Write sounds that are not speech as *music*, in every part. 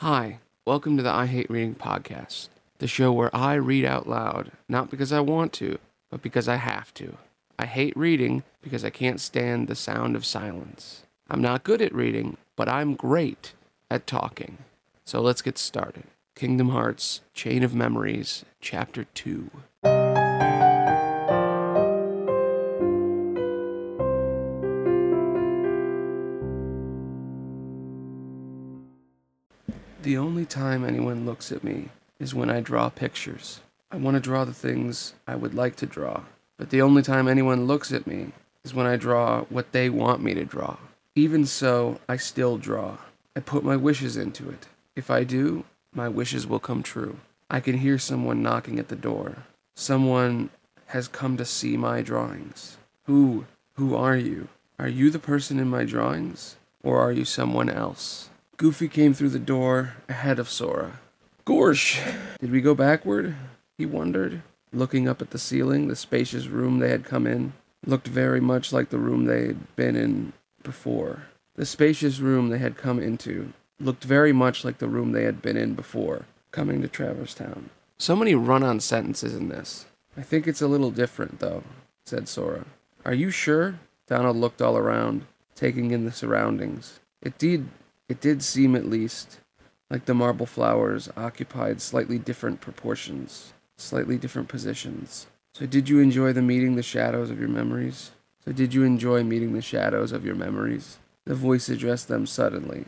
Hi, welcome to the I Hate Reading podcast, the show where I read out loud, not because I want to, but because I have to. I hate reading because I can't stand the sound of silence. I'm not good at reading, but I'm great at talking. So let's get started. Kingdom Hearts Chain of Memories, Chapter 2. The only time anyone looks at me is when I draw pictures. I want to draw the things I would like to draw, but the only time anyone looks at me is when I draw what they want me to draw. Even so, I still draw. I put my wishes into it. If I do, my wishes will come true. I can hear someone knocking at the door. Someone has come to see my drawings. Who, who are you? Are you the person in my drawings? Or are you someone else? Goofy came through the door ahead of Sora. Gorsh! Did we go backward? He wondered, looking up at the ceiling. The spacious room they had come in looked very much like the room they had been in before. The spacious room they had come into looked very much like the room they had been in before coming to Traverse Town. So many run on sentences in this. I think it's a little different, though, said Sora. Are you sure? Donald looked all around, taking in the surroundings. It did it did seem, at least, like the marble flowers occupied slightly different proportions, slightly different positions. So, did you enjoy the meeting the shadows of your memories? So, did you enjoy meeting the shadows of your memories? The voice addressed them suddenly.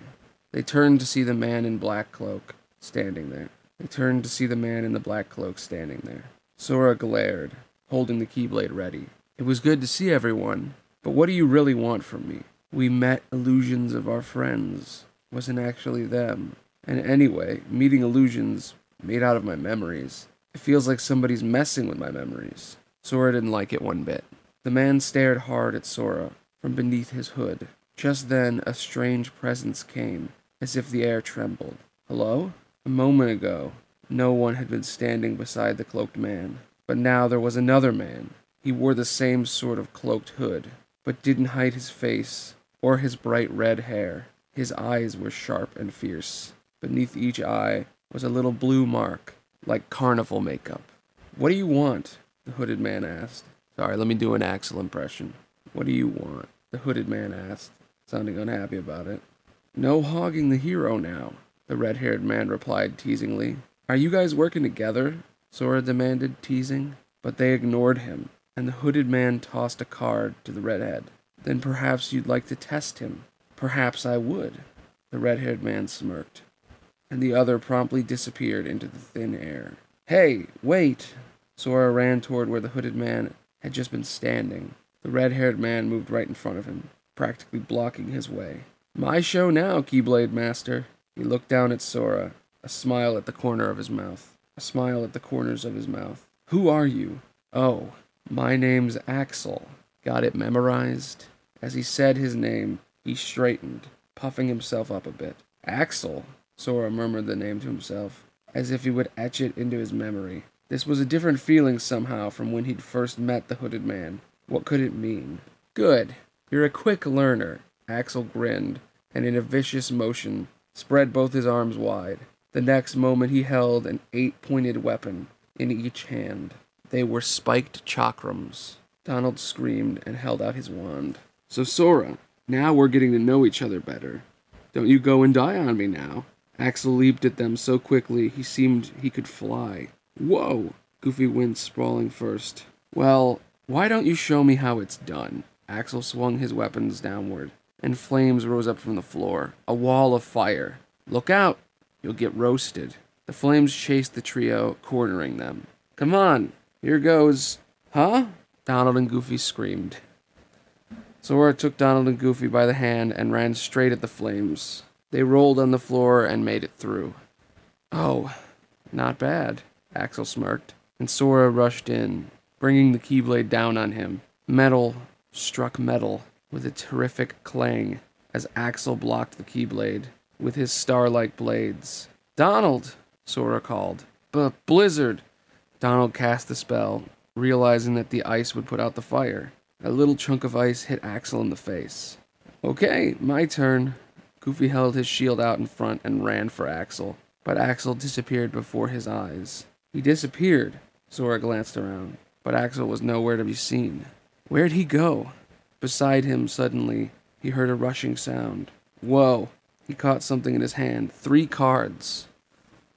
They turned to see the man in black cloak standing there. They turned to see the man in the black cloak standing there. Sora glared, holding the keyblade ready. It was good to see everyone, but what do you really want from me? We met illusions of our friends wasn't actually them. And anyway, meeting illusions made out of my memories. It feels like somebody's messing with my memories. Sora didn't like it one bit. The man stared hard at Sora from beneath his hood. Just then, a strange presence came, as if the air trembled. Hello? A moment ago, no one had been standing beside the cloaked man. But now there was another man. He wore the same sort of cloaked hood, but didn't hide his face or his bright red hair. His eyes were sharp and fierce. Beneath each eye was a little blue mark, like carnival makeup. What do you want? the hooded man asked. Sorry, let me do an Axel impression. What do you want? the hooded man asked, sounding unhappy about it. No hogging the hero now, the red haired man replied teasingly. Are you guys working together? Sora demanded, teasing. But they ignored him, and the hooded man tossed a card to the redhead. Then perhaps you'd like to test him, Perhaps I would. The red haired man smirked, and the other promptly disappeared into the thin air. Hey, wait! Sora ran toward where the hooded man had just been standing. The red haired man moved right in front of him, practically blocking his way. My show now, Keyblade Master. He looked down at Sora, a smile at the corner of his mouth. A smile at the corners of his mouth. Who are you? Oh, my name's Axel. Got it memorized? As he said his name, he straightened, puffing himself up a bit. Axel! Sora murmured the name to himself, as if he would etch it into his memory. This was a different feeling somehow from when he'd first met the hooded man. What could it mean? Good. You're a quick learner. Axel grinned, and in a vicious motion, spread both his arms wide. The next moment he held an eight pointed weapon in each hand. They were spiked chakrams. Donald screamed and held out his wand. So, Sora, now we're getting to know each other better. Don't you go and die on me now. Axel leaped at them so quickly he seemed he could fly. Whoa! Goofy went sprawling first. Well, why don't you show me how it's done? Axel swung his weapons downward, and flames rose up from the floor. A wall of fire. Look out! You'll get roasted. The flames chased the trio, cornering them. Come on, here goes. Huh? Donald and Goofy screamed. Sora took Donald and Goofy by the hand and ran straight at the flames. They rolled on the floor and made it through. Oh, not bad, Axel smirked, and Sora rushed in, bringing the Keyblade down on him. Metal struck metal with a terrific clang as Axel blocked the Keyblade with his star-like blades. Donald, Sora called. But Blizzard! Donald cast the spell, realizing that the ice would put out the fire. A little chunk of ice hit Axel in the face. Okay, my turn. Goofy held his shield out in front and ran for Axel, but Axel disappeared before his eyes. He disappeared. Sora glanced around, but Axel was nowhere to be seen. Where'd he go? Beside him, suddenly, he heard a rushing sound. Whoa! He caught something in his hand. Three cards.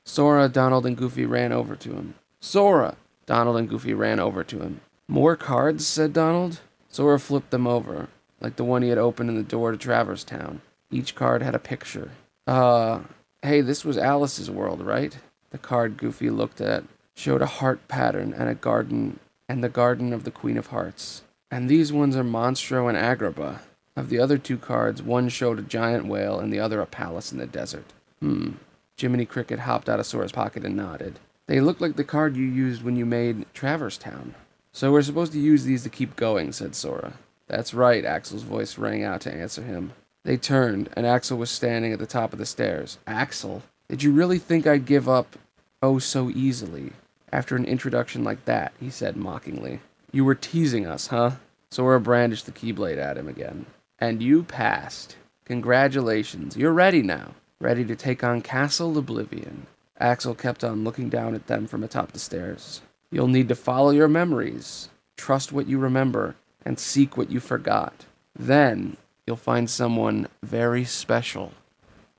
Sora, Donald, and Goofy ran over to him. Sora! Donald and Goofy ran over to him. More cards? said Donald. Sora flipped them over, like the one he had opened in the door to Traverse Town. Each card had a picture. Uh, hey, this was Alice's world, right? The card Goofy looked at showed a heart pattern and a garden and the garden of the Queen of Hearts. And these ones are Monstro and Agrabah. Of the other two cards, one showed a giant whale and the other a palace in the desert. Hmm. Jiminy Cricket hopped out of Sora's pocket and nodded. They look like the card you used when you made Traverse Town. So we're supposed to use these to keep going, said Sora. That's right, Axel's voice rang out to answer him. They turned, and Axel was standing at the top of the stairs. Axel, did you really think I'd give up oh so easily after an introduction like that? he said mockingly. You were teasing us, huh? Sora brandished the Keyblade at him again. And you passed. Congratulations, you're ready now. Ready to take on Castle Oblivion. Axel kept on looking down at them from atop the stairs. You'll need to follow your memories, trust what you remember, and seek what you forgot. Then you'll find someone very special.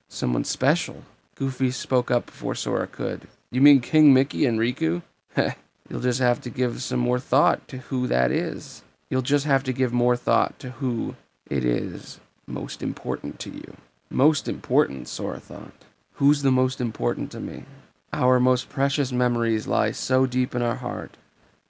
Someone special? Goofy spoke up before Sora could. You mean King Mickey and Riku? *laughs* You'll just have to give some more thought to who that is. You'll just have to give more thought to who it is most important to you. Most important, Sora thought. Who's the most important to me? Our most precious memories lie so deep in our heart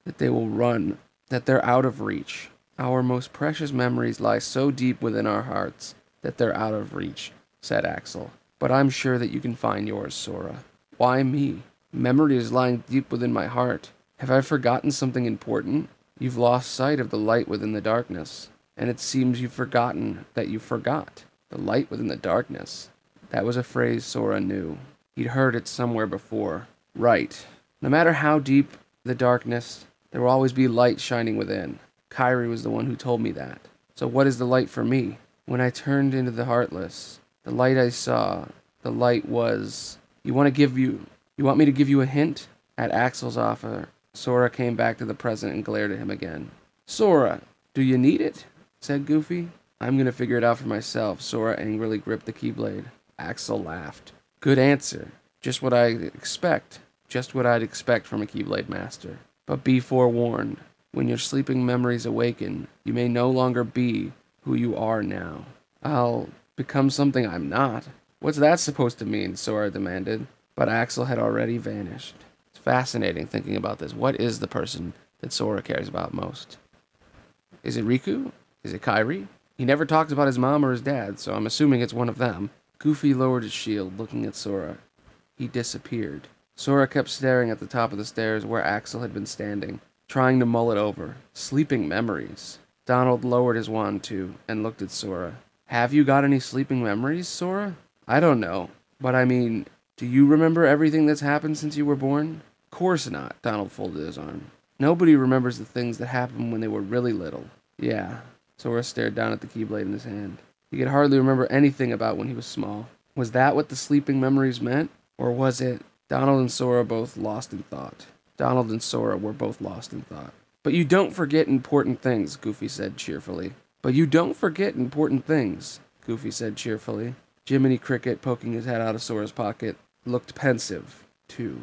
that they will run, that they're out of reach. Our most precious memories lie so deep within our hearts that they're out of reach, said Axel. But I'm sure that you can find yours, Sora. Why me? Memory is lying deep within my heart. Have I forgotten something important? You've lost sight of the light within the darkness, and it seems you've forgotten that you forgot. The light within the darkness. That was a phrase Sora knew. He'd heard it somewhere before. Right. No matter how deep the darkness, there will always be light shining within. Kairi was the one who told me that. So what is the light for me? When I turned into the Heartless, the light I saw, the light was. You want to give you. You want me to give you a hint? At Axel's offer, Sora came back to the present and glared at him again. Sora, do you need it? said Goofy. I'm gonna figure it out for myself. Sora angrily gripped the Keyblade. Axel laughed. Good answer. Just what I'd expect. Just what I'd expect from a Keyblade Master. But be forewarned. When your sleeping memories awaken, you may no longer be who you are now. I'll become something I'm not. What's that supposed to mean? Sora demanded. But Axel had already vanished. It's fascinating thinking about this. What is the person that Sora cares about most? Is it Riku? Is it Kairi? He never talks about his mom or his dad, so I'm assuming it's one of them. Goofy lowered his shield, looking at Sora. He disappeared. Sora kept staring at the top of the stairs where Axel had been standing, trying to mull it over. Sleeping memories. Donald lowered his wand too and looked at Sora. Have you got any sleeping memories, Sora? I don't know, but I mean, do you remember everything that's happened since you were born? Course not, Donald folded his arm. Nobody remembers the things that happened when they were really little. Yeah, Sora stared down at the Keyblade in his hand. He could hardly remember anything about when he was small. Was that what the sleeping memories meant? Or was it Donald and Sora both lost in thought? Donald and Sora were both lost in thought. But you don't forget important things, Goofy said cheerfully. But you don't forget important things, Goofy said cheerfully. Jiminy Cricket, poking his head out of Sora's pocket, looked pensive, too.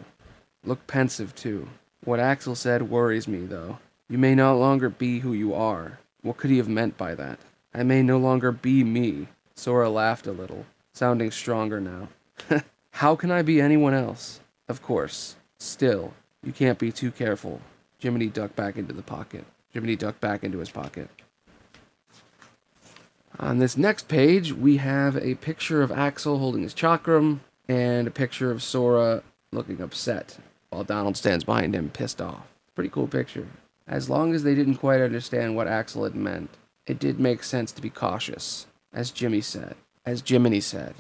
Looked pensive, too. What Axel said worries me, though. You may no longer be who you are. What could he have meant by that? I may no longer be me. Sora laughed a little, sounding stronger now. *laughs* How can I be anyone else? Of course. Still, you can't be too careful. Jiminy ducked back into the pocket. Jiminy ducked back into his pocket. On this next page, we have a picture of Axel holding his chakram and a picture of Sora looking upset while Donald stands behind him, pissed off. Pretty cool picture. As long as they didn't quite understand what Axel had meant, it did make sense to be cautious, as Jimmy said. As Jiminy said.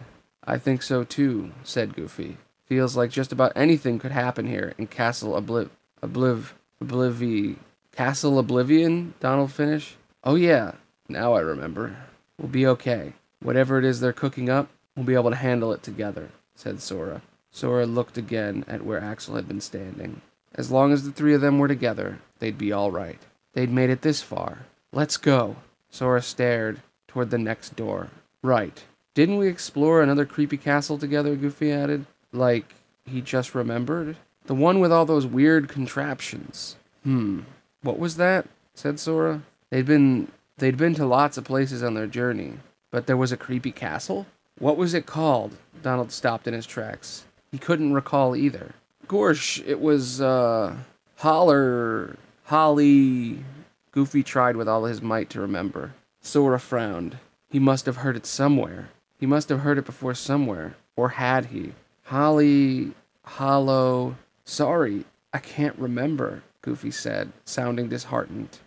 I think so too, said Goofy. Feels like just about anything could happen here in Castle Obliv... Obliv... Oblivi... Castle Oblivion? Donald finished. Oh yeah, now I remember. We'll be okay. Whatever it is they're cooking up, We'll be able to handle it together, said Sora. Sora looked again at where Axel had been standing. As long as the three of them were together, they'd be all right. They'd made it this far. Let's go. Sora stared toward the next door. Right. Didn't we explore another creepy castle together? Goofy added. Like he just remembered? The one with all those weird contraptions. Hmm. What was that? said Sora. They'd been they'd been to lots of places on their journey, but there was a creepy castle? What was it called? Donald stopped in his tracks. He couldn't recall either. Gorsh, it was uh Holler Holly Goofy tried with all his might to remember. Sora frowned. He must have heard it somewhere. He must have heard it before somewhere. Or had he? Holly Hollow Sorry, I can't remember, Goofy said, sounding disheartened.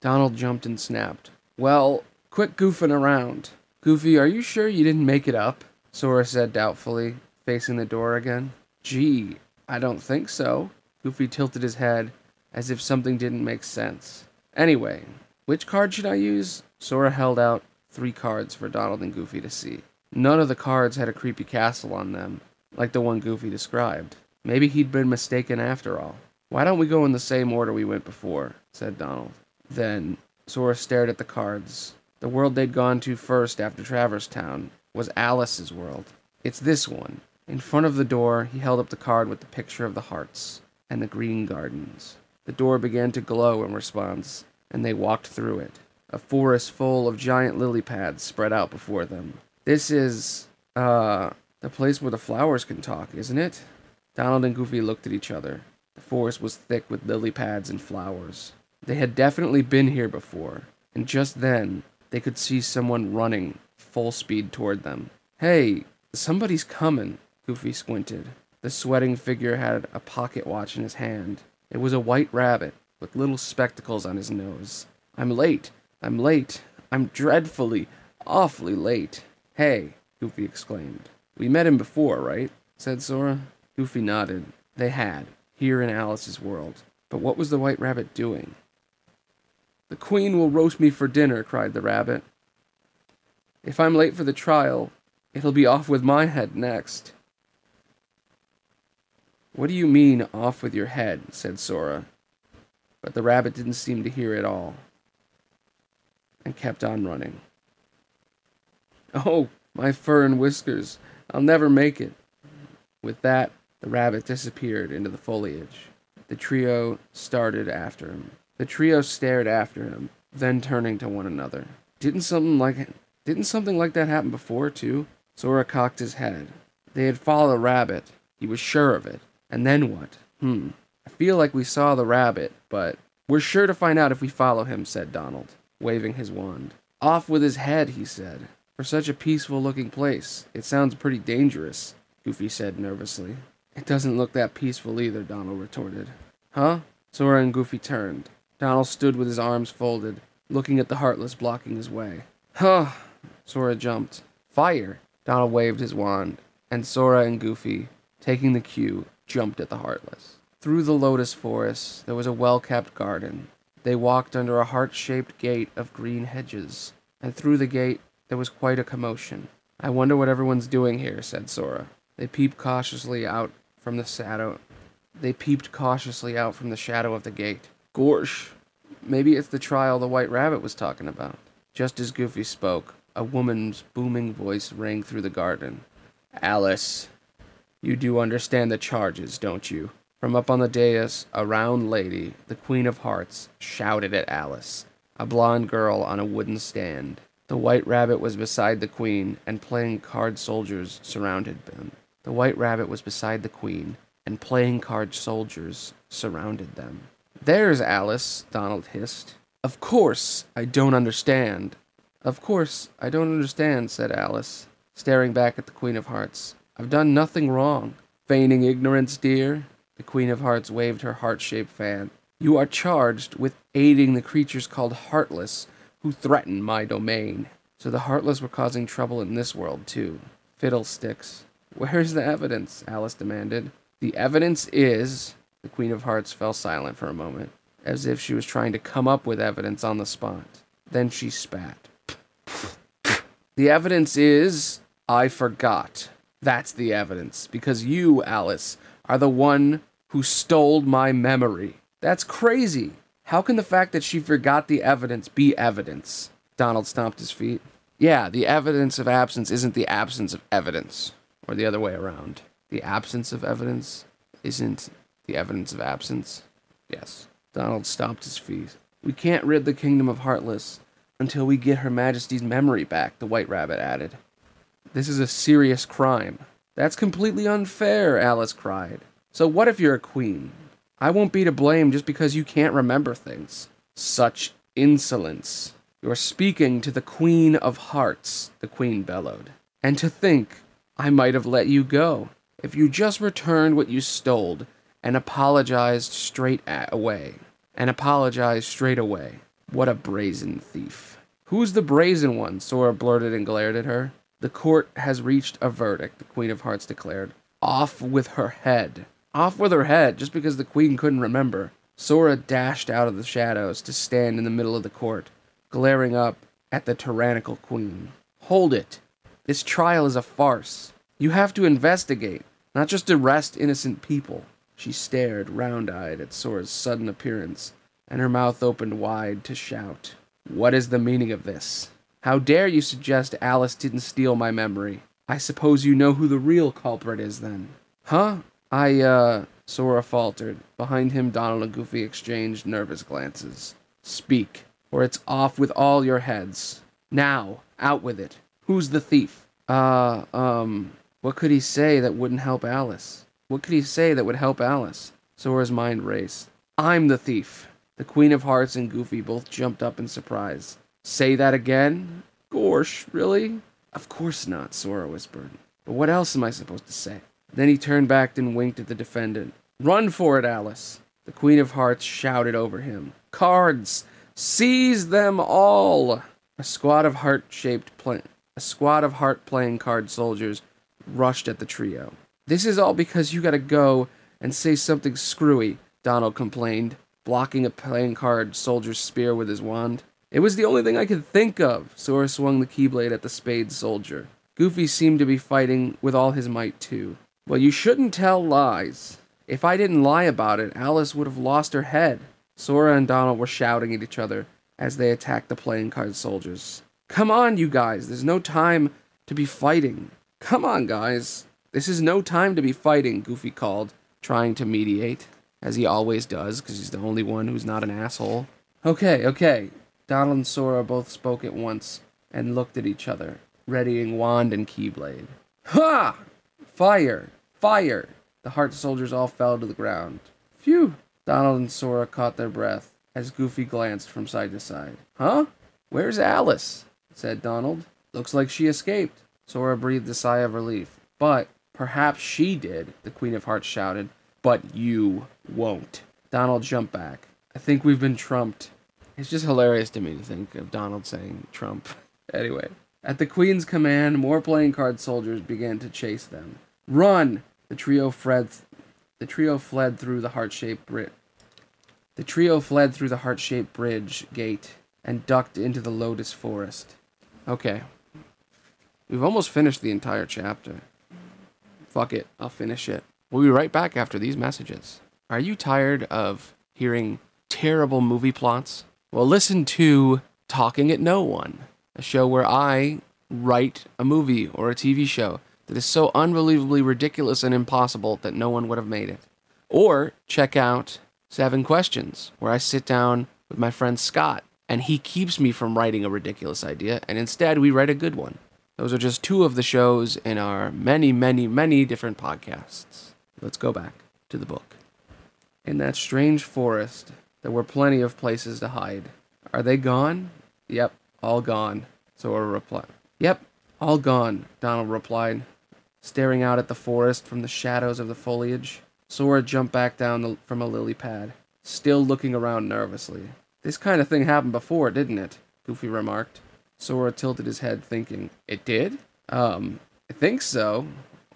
Donald jumped and snapped. Well, quit goofing around. Goofy, are you sure you didn't make it up? Sora said doubtfully, facing the door again. Gee, I don't think so. Goofy tilted his head as if something didn't make sense. Anyway, which card should I use? Sora held out three cards for Donald and Goofy to see. None of the cards had a creepy castle on them, like the one Goofy described. Maybe he'd been mistaken after all. Why don't we go in the same order we went before? said Donald. Then Sora stared at the cards. The world they'd gone to first after Traverse Town was Alice's world. It's this one. In front of the door, he held up the card with the picture of the hearts and the green gardens. The door began to glow in response, and they walked through it. A forest full of giant lily pads spread out before them. This is, uh, the place where the flowers can talk, isn't it? Donald and Goofy looked at each other. The forest was thick with lily pads and flowers. They had definitely been here before, and just then they could see someone running full speed toward them. Hey, somebody's coming, Goofy squinted. The sweating figure had a pocket watch in his hand. It was a white rabbit with little spectacles on his nose. I'm late. I'm late. I'm dreadfully, awfully late. Hey, Goofy exclaimed. We met him before, right? said Sora. Goofy nodded. They had, here in Alice's world. But what was the white rabbit doing? The queen will roast me for dinner, cried the rabbit. If I'm late for the trial, it'll be off with my head next. What do you mean, off with your head? said Sora. But the rabbit didn't seem to hear it all and kept on running. Oh, my fur and whiskers! I'll never make it. With that, the rabbit disappeared into the foliage. The trio started after him. The trio stared after him, then turning to one another. Didn't something like didn't something like that happen before too? Sora cocked his head. They had followed a rabbit. He was sure of it. And then what? Hmm. Feel like we saw the rabbit, but we're sure to find out if we follow him, said Donald, waving his wand. Off with his head, he said. For such a peaceful looking place, it sounds pretty dangerous, Goofy said nervously. It doesn't look that peaceful either, Donald retorted. Huh? Sora and Goofy turned. Donald stood with his arms folded, looking at the Heartless blocking his way. Huh! Sora jumped. Fire! Donald waved his wand, and Sora and Goofy, taking the cue, jumped at the Heartless. Through the lotus forest, there was a well kept garden. They walked under a heart shaped gate of green hedges, and through the gate there was quite a commotion. I wonder what everyone's doing here, said Sora. They peeped cautiously out from the shadow. They peeped cautiously out from the shadow of the gate. Gorsh, maybe it's the trial the White Rabbit was talking about. Just as Goofy spoke, a woman's booming voice rang through the garden. Alice, you do understand the charges, don't you? From up on the dais, a round lady, the Queen of Hearts, shouted at Alice, a blonde girl on a wooden stand. The White Rabbit was beside the Queen, and playing card soldiers surrounded them. The White Rabbit was beside the Queen, and playing card soldiers surrounded them. There's Alice, Donald hissed. Of course, I don't understand. Of course, I don't understand, said Alice, staring back at the Queen of Hearts. I've done nothing wrong. Feigning ignorance, dear. The Queen of Hearts waved her heart shaped fan. You are charged with aiding the creatures called Heartless, who threaten my domain. So the Heartless were causing trouble in this world, too. Fiddlesticks. Where's the evidence? Alice demanded. The evidence is. The Queen of Hearts fell silent for a moment, as if she was trying to come up with evidence on the spot. Then she spat. The evidence is. I forgot. That's the evidence. Because you, Alice, are the one who stole my memory. That's crazy. How can the fact that she forgot the evidence be evidence? Donald stomped his feet. Yeah, the evidence of absence isn't the absence of evidence, or the other way around. The absence of evidence isn't the evidence of absence. Yes. Donald stomped his feet. We can't rid the kingdom of Heartless until we get Her Majesty's memory back, the White Rabbit added. This is a serious crime. That's completely unfair, Alice cried. So what if you're a queen? I won't be to blame just because you can't remember things. Such insolence. You're speaking to the Queen of Hearts, the Queen bellowed. And to think I might have let you go if you just returned what you stole and apologized straight away. And apologized straight away. What a brazen thief. Who's the brazen one? Sora blurted and glared at her. The court has reached a verdict, the Queen of Hearts declared. Off with her head. Off with her head, just because the Queen couldn't remember. Sora dashed out of the shadows to stand in the middle of the court, glaring up at the tyrannical Queen. Hold it. This trial is a farce. You have to investigate, not just arrest innocent people. She stared round eyed at Sora's sudden appearance, and her mouth opened wide to shout. What is the meaning of this? How dare you suggest Alice didn't steal my memory? I suppose you know who the real culprit is then. Huh? I, uh, Sora faltered. Behind him, Donald and Goofy exchanged nervous glances. Speak, or it's off with all your heads. Now, out with it. Who's the thief? Uh, um, what could he say that wouldn't help Alice? What could he say that would help Alice? Sora's mind raced. I'm the thief. The Queen of Hearts and Goofy both jumped up in surprise. Say that again? Gorsh, really? Of course not, Sora whispered. But what else am I supposed to say? Then he turned back and winked at the defendant. Run for it, Alice! The Queen of Hearts shouted over him. Cards! Seize them all! A squad of heart-shaped play- a squad of heart-playing card soldiers rushed at the trio. This is all because you gotta go and say something screwy, Donald complained, blocking a playing card soldier's spear with his wand. It was the only thing I could think of. Sora swung the keyblade at the spade soldier. Goofy seemed to be fighting with all his might, too. Well, you shouldn't tell lies. If I didn't lie about it, Alice would have lost her head. Sora and Donald were shouting at each other as they attacked the playing card soldiers. Come on, you guys. There's no time to be fighting. Come on, guys. This is no time to be fighting, Goofy called, trying to mediate, as he always does, because he's the only one who's not an asshole. Okay, okay. Donald and Sora both spoke at once and looked at each other, readying wand and keyblade. Ha! Fire! Fire! The heart soldiers all fell to the ground. Phew! Donald and Sora caught their breath as Goofy glanced from side to side. Huh? Where's Alice? said Donald. Looks like she escaped. Sora breathed a sigh of relief. But perhaps she did, the Queen of Hearts shouted. But you won't. Donald jumped back. I think we've been trumped. It's just hilarious to me to think of Donald saying Trump. *laughs* anyway, at the Queen's command, more playing card soldiers began to chase them. Run! The trio fled. The trio fled through the heart-shaped bridge. The trio fled through the heart-shaped bridge gate and ducked into the lotus forest. Okay, we've almost finished the entire chapter. Fuck it, I'll finish it. We'll be right back after these messages. Are you tired of hearing terrible movie plots? Well, listen to Talking at No One, a show where I write a movie or a TV show that is so unbelievably ridiculous and impossible that no one would have made it. Or check out Seven Questions, where I sit down with my friend Scott and he keeps me from writing a ridiculous idea, and instead we write a good one. Those are just two of the shows in our many, many, many different podcasts. Let's go back to the book. In that strange forest, there were plenty of places to hide. Are they gone? Yep, all gone. Sora replied. Yep, all gone, Donald replied, staring out at the forest from the shadows of the foliage. Sora jumped back down the, from a lily pad, still looking around nervously. This kind of thing happened before, didn't it? Goofy remarked. Sora tilted his head, thinking, It did? Um, I think so.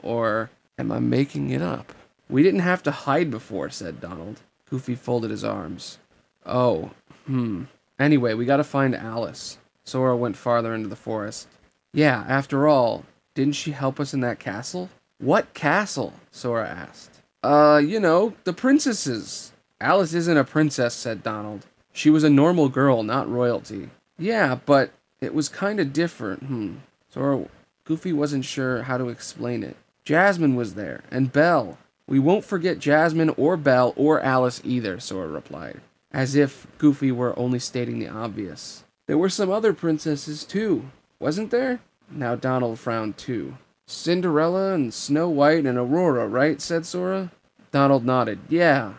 Or am I making it up? We didn't have to hide before, said Donald. Goofy folded his arms. Oh, hmm. Anyway, we gotta find Alice. Sora went farther into the forest. Yeah, after all, Didn't she help us in that castle? What castle? Sora asked. Uh, you know, the princesses. Alice isn't a princess, said Donald. She was a normal girl, not royalty. Yeah, but it was kind of different. Hmm. Sora, Goofy wasn't sure how to explain it. Jasmine was there, and Belle. We won't forget Jasmine or Belle or Alice either, Sora replied, as if Goofy were only stating the obvious. There were some other princesses too, wasn't there? Now Donald frowned too. Cinderella and Snow White and Aurora, right? said Sora. Donald nodded. Yeah.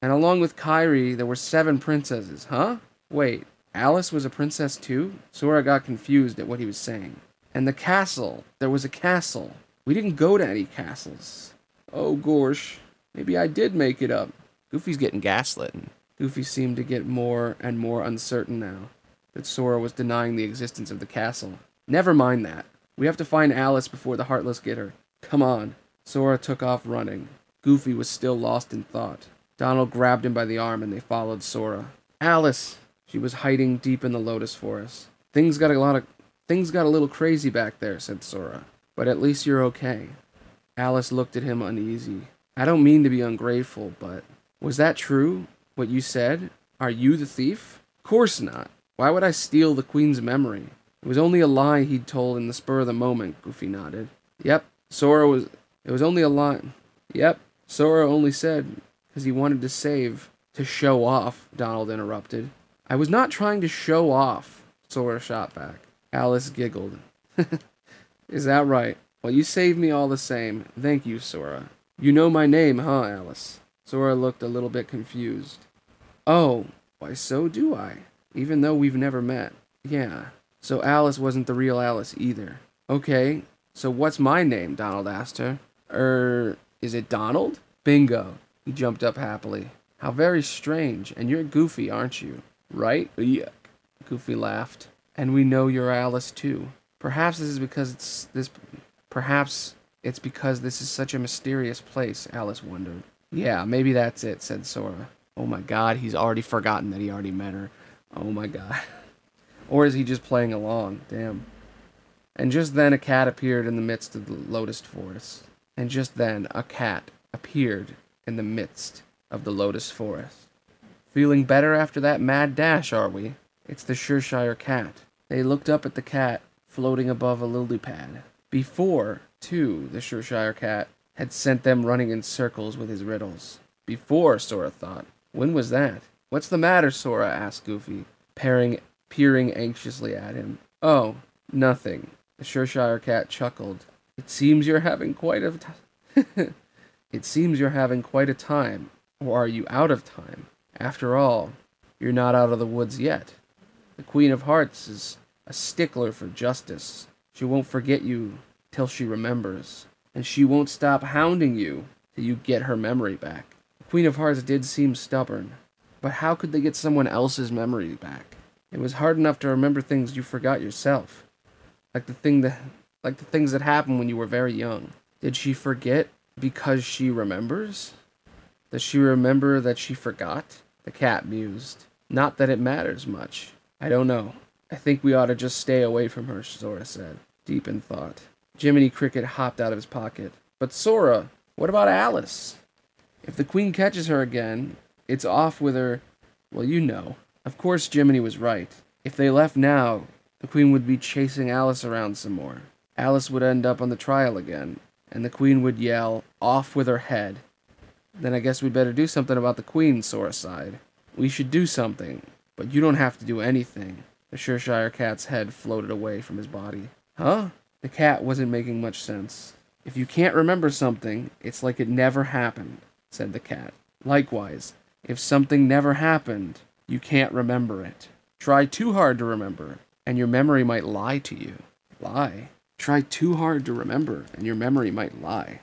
And along with Kairi, there were seven princesses, huh? Wait, Alice was a princess too? Sora got confused at what he was saying. And the castle. There was a castle. We didn't go to any castles. Oh, gosh. Maybe I did make it up. Goofy's getting gaslit. Goofy seemed to get more and more uncertain now that Sora was denying the existence of the castle. Never mind that. We have to find Alice before the Heartless get her. Come on. Sora took off running. Goofy was still lost in thought. Donald grabbed him by the arm and they followed Sora. Alice! She was hiding deep in the lotus forest. Things got a lot of things got a little crazy back there, said Sora. But at least you're okay. Alice looked at him uneasy. I don't mean to be ungrateful, but was that true? What you said? Are you the thief? Of course not. Why would I steal the Queen's memory? It was only a lie he'd told in the spur of the moment, Goofy nodded. Yep, Sora was. It was only a lie. Yep, Sora only said because he wanted to save. To show off, Donald interrupted. I was not trying to show off, Sora shot back. Alice giggled. *laughs* Is that right? Well, you saved me all the same. Thank you, Sora. You know my name, huh, Alice? Sora looked a little bit confused. Oh, why, so do I, even though we've never met. Yeah, so Alice wasn't the real Alice either. Okay, so what's my name? Donald asked her. Er, is it Donald? Bingo. He jumped up happily. How very strange. And you're Goofy, aren't you? Right? Yuck. Goofy laughed. And we know you're Alice too. Perhaps this is because it's this. Perhaps it's because this is such a mysterious place. Alice wondered. Yeah, maybe that's it," said Sora. Oh my God, he's already forgotten that he already met her. Oh my God. *laughs* or is he just playing along? Damn. And just then a cat appeared in the midst of the lotus forest. And just then a cat appeared in the midst of the lotus forest. Feeling better after that mad dash, are we? It's the Cheshire cat. They looked up at the cat floating above a lily pad. Before, too, the Cheshire cat had sent them running in circles with his riddles. Before, Sora thought. When was that? What's the matter, Sora? asked Goofy, peering, peering anxiously at him. Oh, nothing. The Cheshire cat chuckled. It seems you're having quite a t- *laughs* It seems you're having quite a time. Or are you out of time? After all, you're not out of the woods yet. The Queen of Hearts is a stickler for justice. She won't forget you till she remembers, and she won't stop hounding you till you get her memory back. The Queen of Hearts did seem stubborn, but how could they get someone else's memory back? It was hard enough to remember things you forgot yourself, like the thing that, like the things that happened when you were very young. Did she forget because she remembers? Does she remember that she forgot? The cat mused. Not that it matters much. I don't know. I think we ought to just stay away from her, Sora said, deep in thought. Jiminy Cricket hopped out of his pocket. But Sora, what about Alice? If the Queen catches her again, it's off with her. Well, you know. Of course, Jiminy was right. If they left now, the Queen would be chasing Alice around some more. Alice would end up on the trial again, and the Queen would yell, Off with her head. Then I guess we'd better do something about the Queen, Sora sighed. We should do something, but you don't have to do anything. The Cheshire cat's head floated away from his body. Huh? The cat wasn't making much sense. If you can't remember something, it's like it never happened, said the cat. Likewise, if something never happened, you can't remember it. Try too hard to remember, and your memory might lie to you. Lie? Try too hard to remember, and your memory might lie.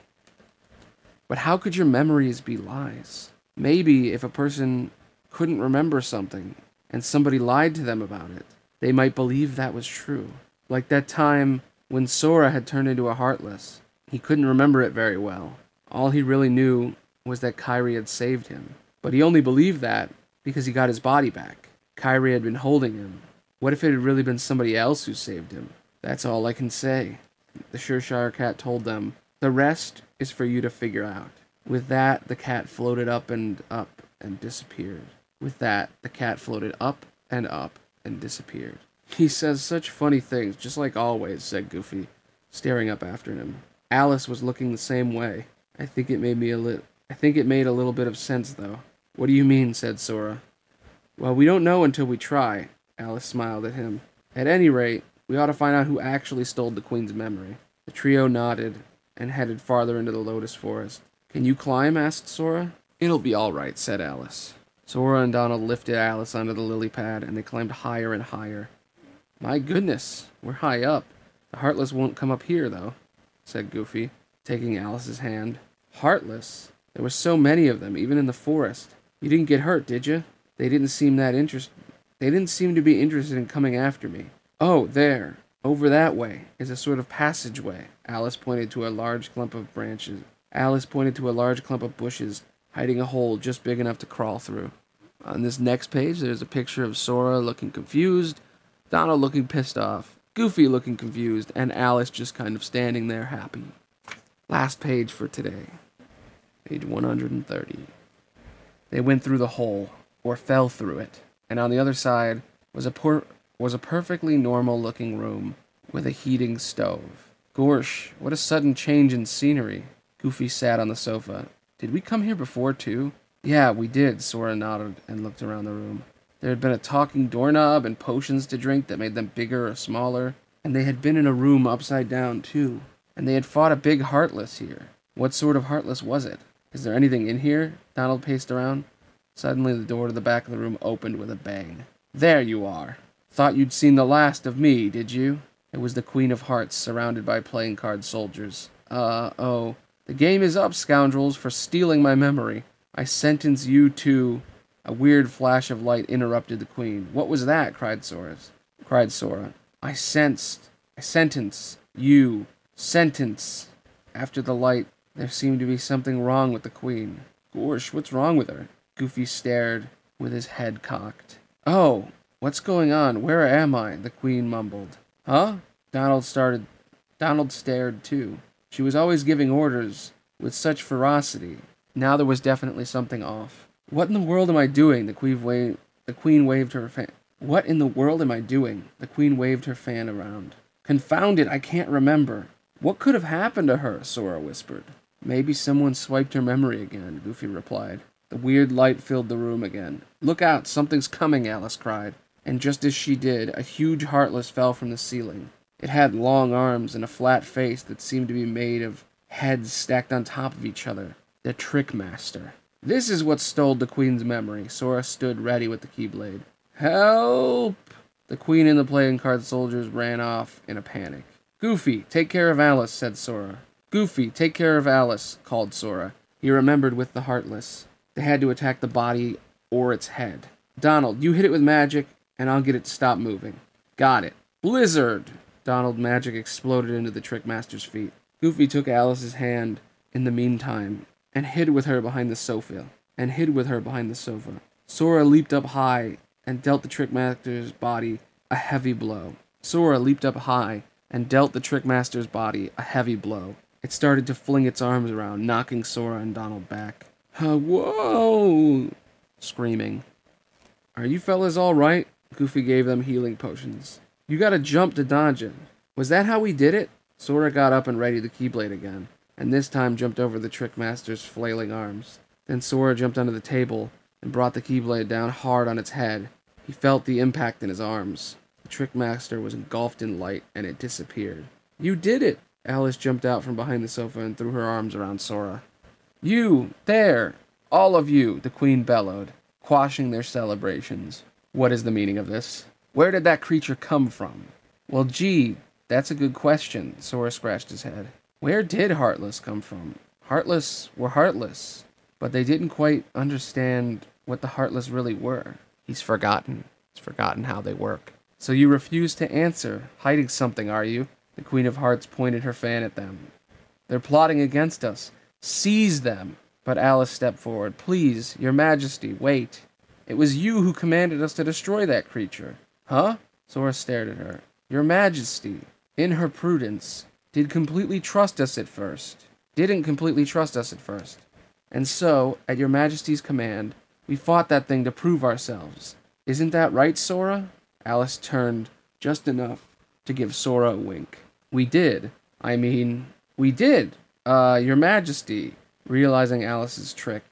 But how could your memories be lies? Maybe if a person couldn't remember something and somebody lied to them about it, they might believe that was true. Like that time when Sora had turned into a Heartless. He couldn't remember it very well. All he really knew was that Kairi had saved him. But he only believed that because he got his body back. Kairi had been holding him. What if it had really been somebody else who saved him? That's all I can say. The Cheshire cat told them, The rest is for you to figure out. With that, the cat floated up and up and disappeared. With that, the cat floated up and up and disappeared. He says such funny things, just like always, said Goofy, staring up after him. Alice was looking the same way. I think it made me a lit. I think it made a little bit of sense, though. What do you mean? said Sora. Well, we don't know until we try. Alice smiled at him. At any rate, we ought to find out who actually stole the Queen's memory. The trio nodded and headed farther into the Lotus Forest. Can you climb? asked Sora. It'll be all right, said Alice. Sora and Donald lifted Alice onto the lily pad, and they climbed higher and higher. My goodness, we're high up. The Heartless won't come up here, though, said Goofy, taking Alice's hand. Heartless? There were so many of them, even in the forest. You didn't get hurt, did you? They didn't seem that interest. They didn't seem to be interested in coming after me. Oh, there, over that way, is a sort of passageway. Alice pointed to a large clump of branches. Alice pointed to a large clump of bushes, hiding a hole just big enough to crawl through. On this next page, there's a picture of Sora looking confused, Donald looking pissed off, Goofy looking confused, and Alice just kind of standing there happy. Last page for today. Page 130. They went through the hole, or fell through it, and on the other side was a por- was a perfectly normal looking room with a heating stove. Gorsh, what a sudden change in scenery. Goofy sat on the sofa. Did we come here before, too? Yeah, we did, Sora nodded and looked around the room. There had been a talking doorknob and potions to drink that made them bigger or smaller, and they had been in a room upside down too. And they had fought a big heartless here. What sort of heartless was it? Is there anything in here? Donald paced around. Suddenly the door to the back of the room opened with a bang. There you are. Thought you'd seen the last of me, did you? It was the Queen of Hearts, surrounded by playing card soldiers. Uh, oh. The game is up, scoundrels, for stealing my memory. I sentence you to a weird flash of light interrupted the queen. What was that? cried Sora. Cried Sora. I sensed. I sentence. You. Sentence. After the light, there seemed to be something wrong with the queen. Gorsh, what's wrong with her? Goofy stared with his head cocked. Oh, what's going on? Where am I? The queen mumbled. Huh? Donald started. Donald stared too. She was always giving orders with such ferocity. Now there was definitely something off. What in the world am I doing? The queen waved. The queen waved her fan. What in the world am I doing? The queen waved her fan around. Confound it! I can't remember. What could have happened to her? Sora whispered. Maybe someone swiped her memory again. Goofy replied. The weird light filled the room again. Look out! Something's coming! Alice cried. And just as she did, a huge heartless fell from the ceiling. It had long arms and a flat face that seemed to be made of heads stacked on top of each other. The Trick Master. This is what stole the queen's memory. Sora stood ready with the keyblade. Help! The queen and the playing card soldiers ran off in a panic. Goofy, take care of Alice, said Sora. Goofy, take care of Alice, called Sora. He remembered with the Heartless. They had to attack the body or its head. Donald, you hit it with magic, and I'll get it to stop moving. Got it. Blizzard! Donald magic exploded into the Trickmaster's feet. Goofy took Alice's hand in the meantime and hid with her behind the sofa, and hid with her behind the sofa. Sora leaped up high and dealt the Trickmaster's body a heavy blow. Sora leaped up high and dealt the Trickmaster's body a heavy blow. It started to fling its arms around, knocking Sora and Donald back. Uh, whoa! Screaming. Are you fellas all right? Goofy gave them healing potions. You gotta jump to dodge it. Was that how we did it? Sora got up and readied the Keyblade again and this time jumped over the Trickmaster's flailing arms. Then Sora jumped under the table and brought the Keyblade down hard on its head. He felt the impact in his arms. The Trickmaster was engulfed in light, and it disappeared. You did it! Alice jumped out from behind the sofa and threw her arms around Sora. You! There! All of you! the Queen bellowed, quashing their celebrations. What is the meaning of this? Where did that creature come from? Well, gee, that's a good question, Sora scratched his head. Where did Heartless come from? Heartless were Heartless, but they didn't quite understand what the Heartless really were. He's forgotten. He's forgotten how they work. So you refuse to answer, hiding something, are you? The Queen of Hearts pointed her fan at them. They're plotting against us. Seize them! But Alice stepped forward. Please, Your Majesty, wait. It was you who commanded us to destroy that creature. Huh? Sora stared at her. Your Majesty, in her prudence, did completely trust us at first. Didn't completely trust us at first. And so, at your majesty's command, we fought that thing to prove ourselves. Isn't that right, Sora? Alice turned just enough to give Sora a wink. We did. I mean, we did. Uh, your majesty. Realizing Alice's trick,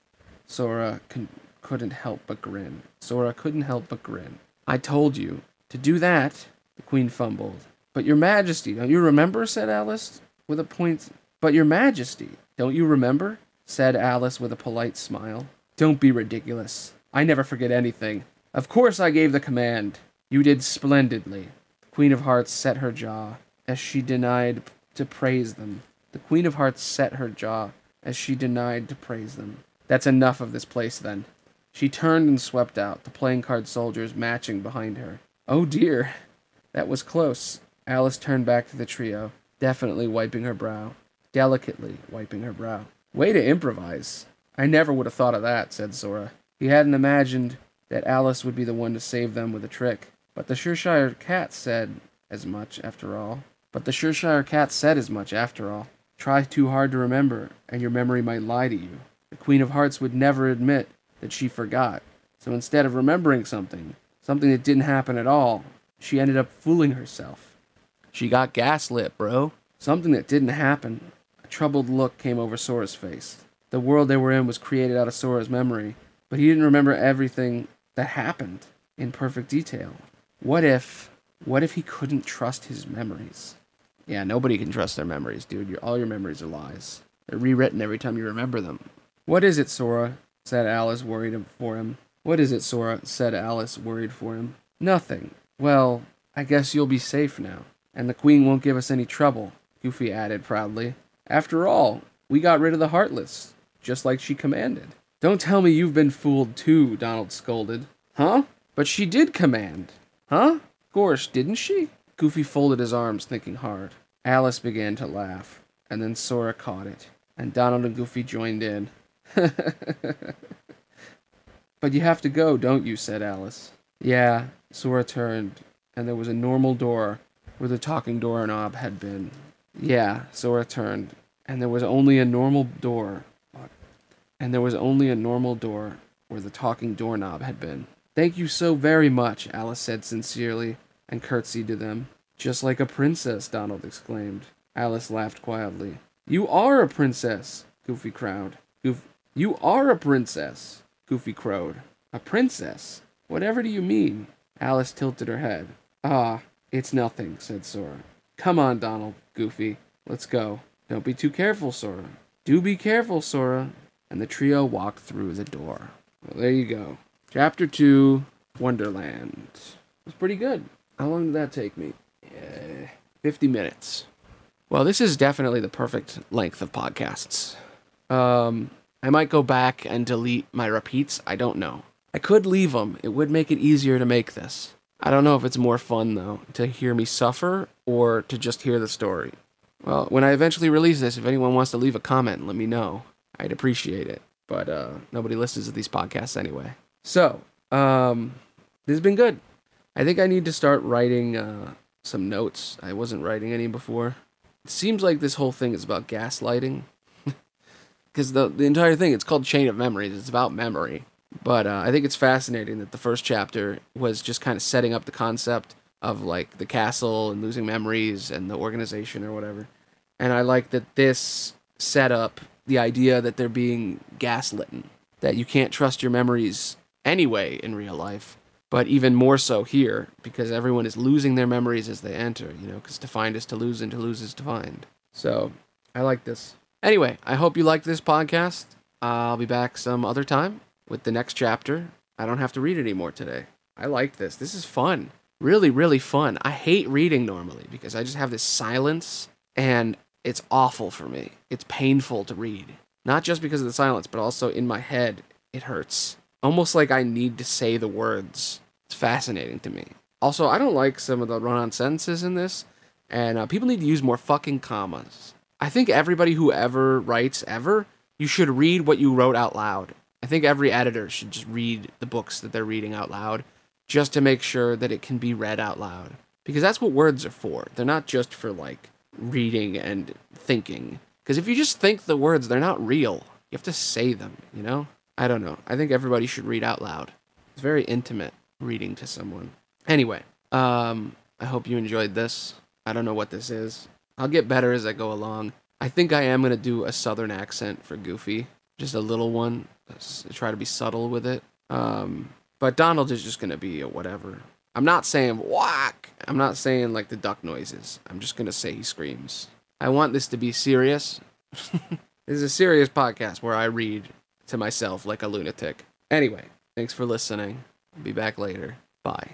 Sora con- couldn't help but grin. Sora couldn't help but grin. I told you. To do that, the queen fumbled. But your majesty, don't you remember? said Alice with a point. But your majesty, don't you remember? said Alice with a polite smile. Don't be ridiculous. I never forget anything. Of course I gave the command. You did splendidly. Queen of Hearts set her jaw as she denied to praise them. The Queen of Hearts set her jaw as she denied to praise them. That's enough of this place then. She turned and swept out, the playing card soldiers matching behind her. Oh dear, that was close. Alice turned back to the trio, definitely wiping her brow, delicately wiping her brow. Way to improvise. I never would have thought of that, said Sora. He hadn't imagined that Alice would be the one to save them with a trick. But the Cheshire Cat said as much, after all. But the Cheshire Cat said as much, after all. Try too hard to remember, and your memory might lie to you. The Queen of Hearts would never admit that she forgot. So instead of remembering something, something that didn't happen at all, she ended up fooling herself. She got gaslit, bro. Something that didn't happen. A troubled look came over Sora's face. The world they were in was created out of Sora's memory, but he didn't remember everything that happened in perfect detail. What if, what if he couldn't trust his memories? Yeah, nobody can trust their memories, dude. All your memories are lies. They're rewritten every time you remember them. What is it, Sora? said Alice, worried for him. What is it, Sora? said Alice, worried for him. Nothing. Well, I guess you'll be safe now. And the Queen won't give us any trouble, Goofy added proudly. After all, we got rid of the Heartless, just like she commanded. Don't tell me you've been fooled too, Donald scolded. Huh? But she did command. Huh? Gosh, didn't she? Goofy folded his arms, thinking hard. Alice began to laugh, and then Sora caught it, and Donald and Goofy joined in. *laughs* but you have to go, don't you? said Alice. Yeah, Sora turned, and there was a normal door where the talking doorknob had been. Yeah, Sora turned, and there was only a normal door. And there was only a normal door where the talking doorknob had been. Thank you so very much, Alice said sincerely, and curtsied to them. Just like a princess, Donald exclaimed. Alice laughed quietly. You are a princess, Goofy crowed. Goof, you are a princess, Goofy crowed. A princess? Whatever do you mean? Alice tilted her head. Ah, it's nothing, said Sora. Come on, Donald, Goofy. Let's go. Don't be too careful, Sora. Do be careful, Sora. And the trio walked through the door. Well, there you go. Chapter 2 Wonderland. It was pretty good. How long did that take me? Yeah, 50 minutes. Well, this is definitely the perfect length of podcasts. Um, I might go back and delete my repeats. I don't know. I could leave them. It would make it easier to make this. I don't know if it's more fun, though, to hear me suffer or to just hear the story. Well, when I eventually release this, if anyone wants to leave a comment, let me know. I'd appreciate it. But uh, nobody listens to these podcasts anyway. So, um, this has been good. I think I need to start writing uh, some notes. I wasn't writing any before. It seems like this whole thing is about gaslighting. *laughs* Because the, the entire thing, it's called Chain of Memories. It's about memory. But uh, I think it's fascinating that the first chapter was just kind of setting up the concept of like the castle and losing memories and the organization or whatever. And I like that this set up the idea that they're being gaslit, that you can't trust your memories anyway in real life, but even more so here because everyone is losing their memories as they enter, you know, because to find is to lose and to lose is to find. So I like this. Anyway, I hope you liked this podcast. I'll be back some other time with the next chapter. I don't have to read anymore today. I like this. This is fun. Really, really fun. I hate reading normally because I just have this silence and it's awful for me. It's painful to read. Not just because of the silence, but also in my head, it hurts. Almost like I need to say the words. It's fascinating to me. Also, I don't like some of the run on sentences in this, and uh, people need to use more fucking commas. I think everybody who ever writes ever, you should read what you wrote out loud. I think every editor should just read the books that they're reading out loud just to make sure that it can be read out loud. Because that's what words are for. They're not just for like reading and thinking. Because if you just think the words, they're not real. You have to say them, you know? I don't know. I think everybody should read out loud. It's very intimate reading to someone. Anyway, um, I hope you enjoyed this. I don't know what this is. I'll get better as I go along. I think I am going to do a southern accent for Goofy, just a little one. Try to be subtle with it. Um, but Donald is just going to be a whatever. I'm not saying whack. I'm not saying like the duck noises. I'm just going to say he screams. I want this to be serious. *laughs* this is a serious podcast where I read to myself like a lunatic. Anyway, thanks for listening. Be back later. Bye.